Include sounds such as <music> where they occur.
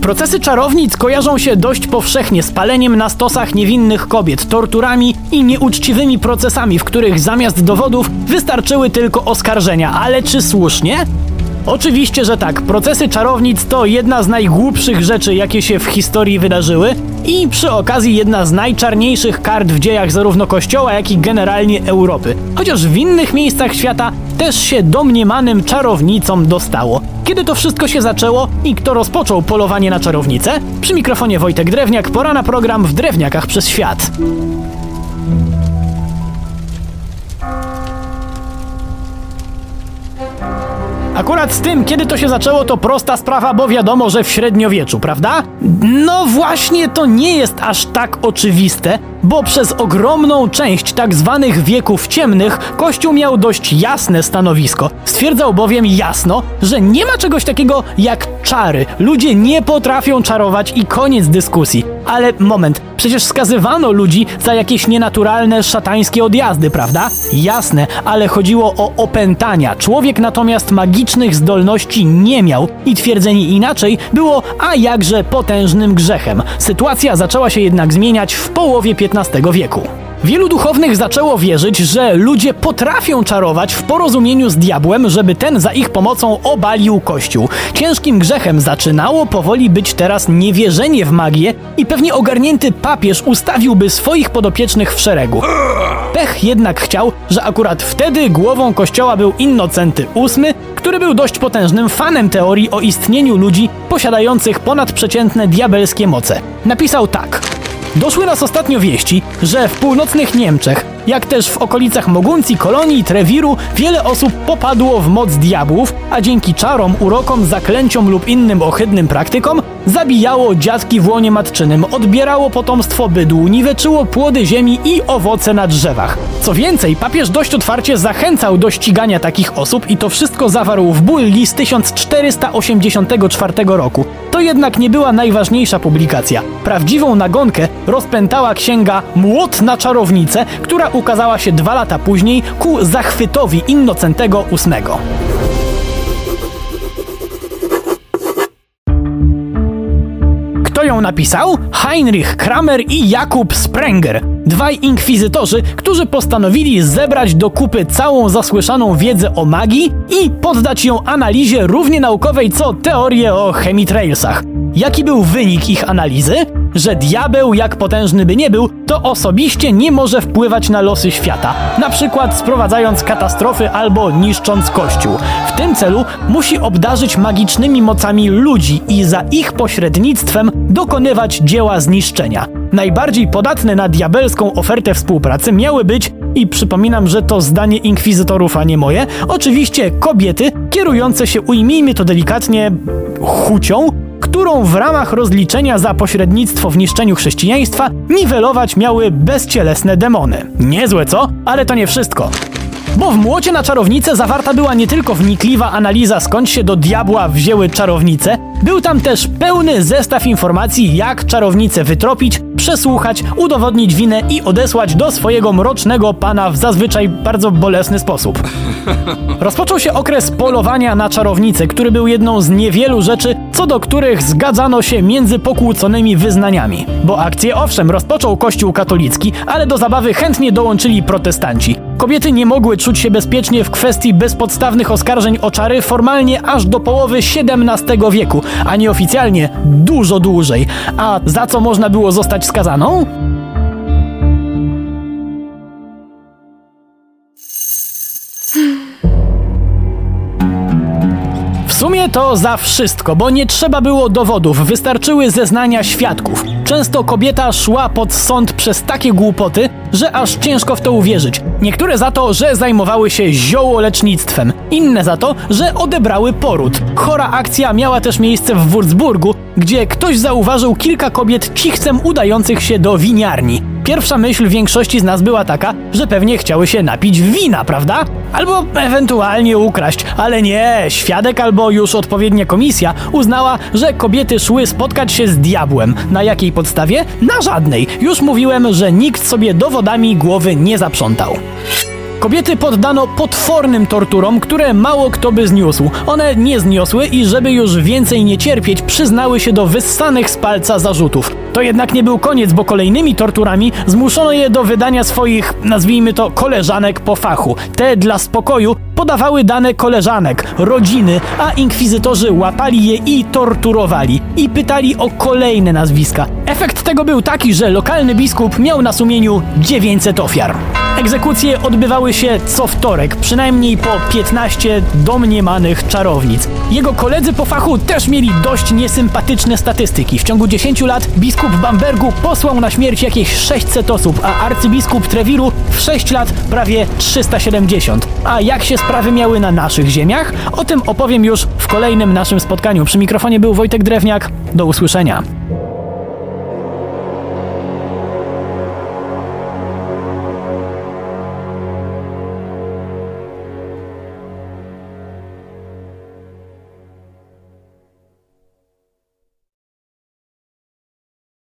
Procesy czarownic kojarzą się dość powszechnie z paleniem na stosach niewinnych kobiet, torturami i nieuczciwymi procesami, w których zamiast dowodów wystarczyły tylko oskarżenia. Ale czy słusznie? Oczywiście, że tak. Procesy czarownic to jedna z najgłupszych rzeczy, jakie się w historii wydarzyły i przy okazji jedna z najczarniejszych kart w dziejach zarówno Kościoła, jak i generalnie Europy. Chociaż w innych miejscach świata też się domniemanym czarownicom dostało. Kiedy to wszystko się zaczęło i kto rozpoczął polowanie na czarownicę? Przy mikrofonie Wojtek Drewniak, pora na program w Drewniakach przez świat. Akurat z tym, kiedy to się zaczęło, to prosta sprawa, bo wiadomo, że w średniowieczu, prawda? No właśnie, to nie jest aż tak oczywiste, bo przez ogromną część tak zwanych wieków ciemnych Kościół miał dość jasne stanowisko. Stwierdzał bowiem jasno, że nie ma czegoś takiego jak czary. Ludzie nie potrafią czarować i koniec dyskusji. Ale moment, przecież skazywano ludzi za jakieś nienaturalne, szatańskie odjazdy, prawda? Jasne, ale chodziło o opętania. Człowiek natomiast magicznych zdolności nie miał i twierdzenie inaczej było a jakże potężnym grzechem. Sytuacja zaczęła się jednak zmieniać w połowie XV wieku. Wielu duchownych zaczęło wierzyć, że ludzie potrafią czarować w porozumieniu z diabłem, żeby ten za ich pomocą obalił kościół. Ciężkim grzechem zaczynało powoli być teraz niewierzenie w magię i pewnie ogarnięty papież ustawiłby swoich podopiecznych w szeregu. Pech jednak chciał, że akurat wtedy głową kościoła był Innocenty VIII, który był dość potężnym fanem teorii o istnieniu ludzi posiadających ponadprzeciętne diabelskie moce. Napisał tak. Doszły nas ostatnio wieści, że w północnych Niemczech, jak też w okolicach Moguncji, Kolonii, Trewiru, wiele osób popadło w moc diabłów, a dzięki czarom, urokom, zaklęciom lub innym ohydnym praktykom zabijało dziadki w łonie matczynym, odbierało potomstwo bydłu, niweczyło płody ziemi i owoce na drzewach. Co więcej, papież dość otwarcie zachęcał do ścigania takich osób i to wszystko zawarł w bulli z 1484 roku. To jednak nie była najważniejsza publikacja. Prawdziwą nagonkę rozpętała księga Młot na czarownicę, która ukazała się dwa lata później ku zachwytowi Innocentego VIII. Kto ją napisał? Heinrich Kramer i Jakub Sprenger. Dwaj inkwizytorzy, którzy postanowili zebrać do kupy całą zasłyszaną wiedzę o magii i poddać ją analizie równie naukowej co teorie o chemitrailsach. Jaki był wynik ich analizy? Że diabeł, jak potężny by nie był, to osobiście nie może wpływać na losy świata, na przykład sprowadzając katastrofy albo niszcząc kościół. W tym celu musi obdarzyć magicznymi mocami ludzi i za ich pośrednictwem dokonywać dzieła zniszczenia. Najbardziej podatne na diabelską ofertę współpracy miały być, i przypominam, że to zdanie inkwizytorów, a nie moje, oczywiście kobiety kierujące się, ujmijmy to delikatnie, chucią, którą w ramach rozliczenia za pośrednictwo w niszczeniu chrześcijaństwa niwelować miały bezcielesne demony. Niezłe co? Ale to nie wszystko. Bo w młocie na czarownicę zawarta była nie tylko wnikliwa analiza skąd się do diabła wzięły czarownice, był tam też pełny zestaw informacji jak czarownicę wytropić, przesłuchać, udowodnić winę i odesłać do swojego mrocznego pana w zazwyczaj bardzo bolesny sposób. <laughs> Rozpoczął się okres polowania na czarownicę, który był jedną z niewielu rzeczy, co do których zgadzano się między pokłóconymi wyznaniami. Bo akcję owszem rozpoczął Kościół katolicki, ale do zabawy chętnie dołączyli protestanci. Kobiety nie mogły czuć się bezpiecznie w kwestii bezpodstawnych oskarżeń o czary formalnie aż do połowy XVII wieku, a nieoficjalnie dużo dłużej. A za co można było zostać skazaną? W sumie to za wszystko, bo nie trzeba było dowodów, wystarczyły zeznania świadków. Często kobieta szła pod sąd przez takie głupoty, że aż ciężko w to uwierzyć. Niektóre za to, że zajmowały się ziołolecznictwem, inne za to, że odebrały poród. Chora akcja miała też miejsce w Würzburgu, gdzie ktoś zauważył kilka kobiet cichcem udających się do winiarni. Pierwsza myśl większości z nas była taka, że pewnie chciały się napić wina, prawda? Albo ewentualnie ukraść, ale nie, świadek albo już odpowiednia komisja uznała, że kobiety szły spotkać się z diabłem. Na jakiej podstawie? Na żadnej. Już mówiłem, że nikt sobie dowodami głowy nie zaprzątał. Kobiety poddano potwornym torturom, które mało kto by zniósł. One nie zniosły i żeby już więcej nie cierpieć, przyznały się do wyssanych z palca zarzutów. To jednak nie był koniec, bo kolejnymi torturami zmuszono je do wydania swoich, nazwijmy to, koleżanek po fachu. Te dla spokoju podawały dane koleżanek, rodziny, a inkwizytorzy łapali je i torturowali. I pytali o kolejne nazwiska. Efekt tego był taki, że lokalny biskup miał na sumieniu 900 ofiar. Egzekucje odbywały się co wtorek, przynajmniej po 15 domniemanych czarownic. Jego koledzy po fachu też mieli dość niesympatyczne statystyki. W ciągu 10 lat biskup Bambergu posłał na śmierć jakieś 600 osób, a arcybiskup Trewiru w 6 lat prawie 370. A jak się sprawy miały na naszych ziemiach? O tym opowiem już w kolejnym naszym spotkaniu. Przy mikrofonie był Wojtek Drewniak. Do usłyszenia.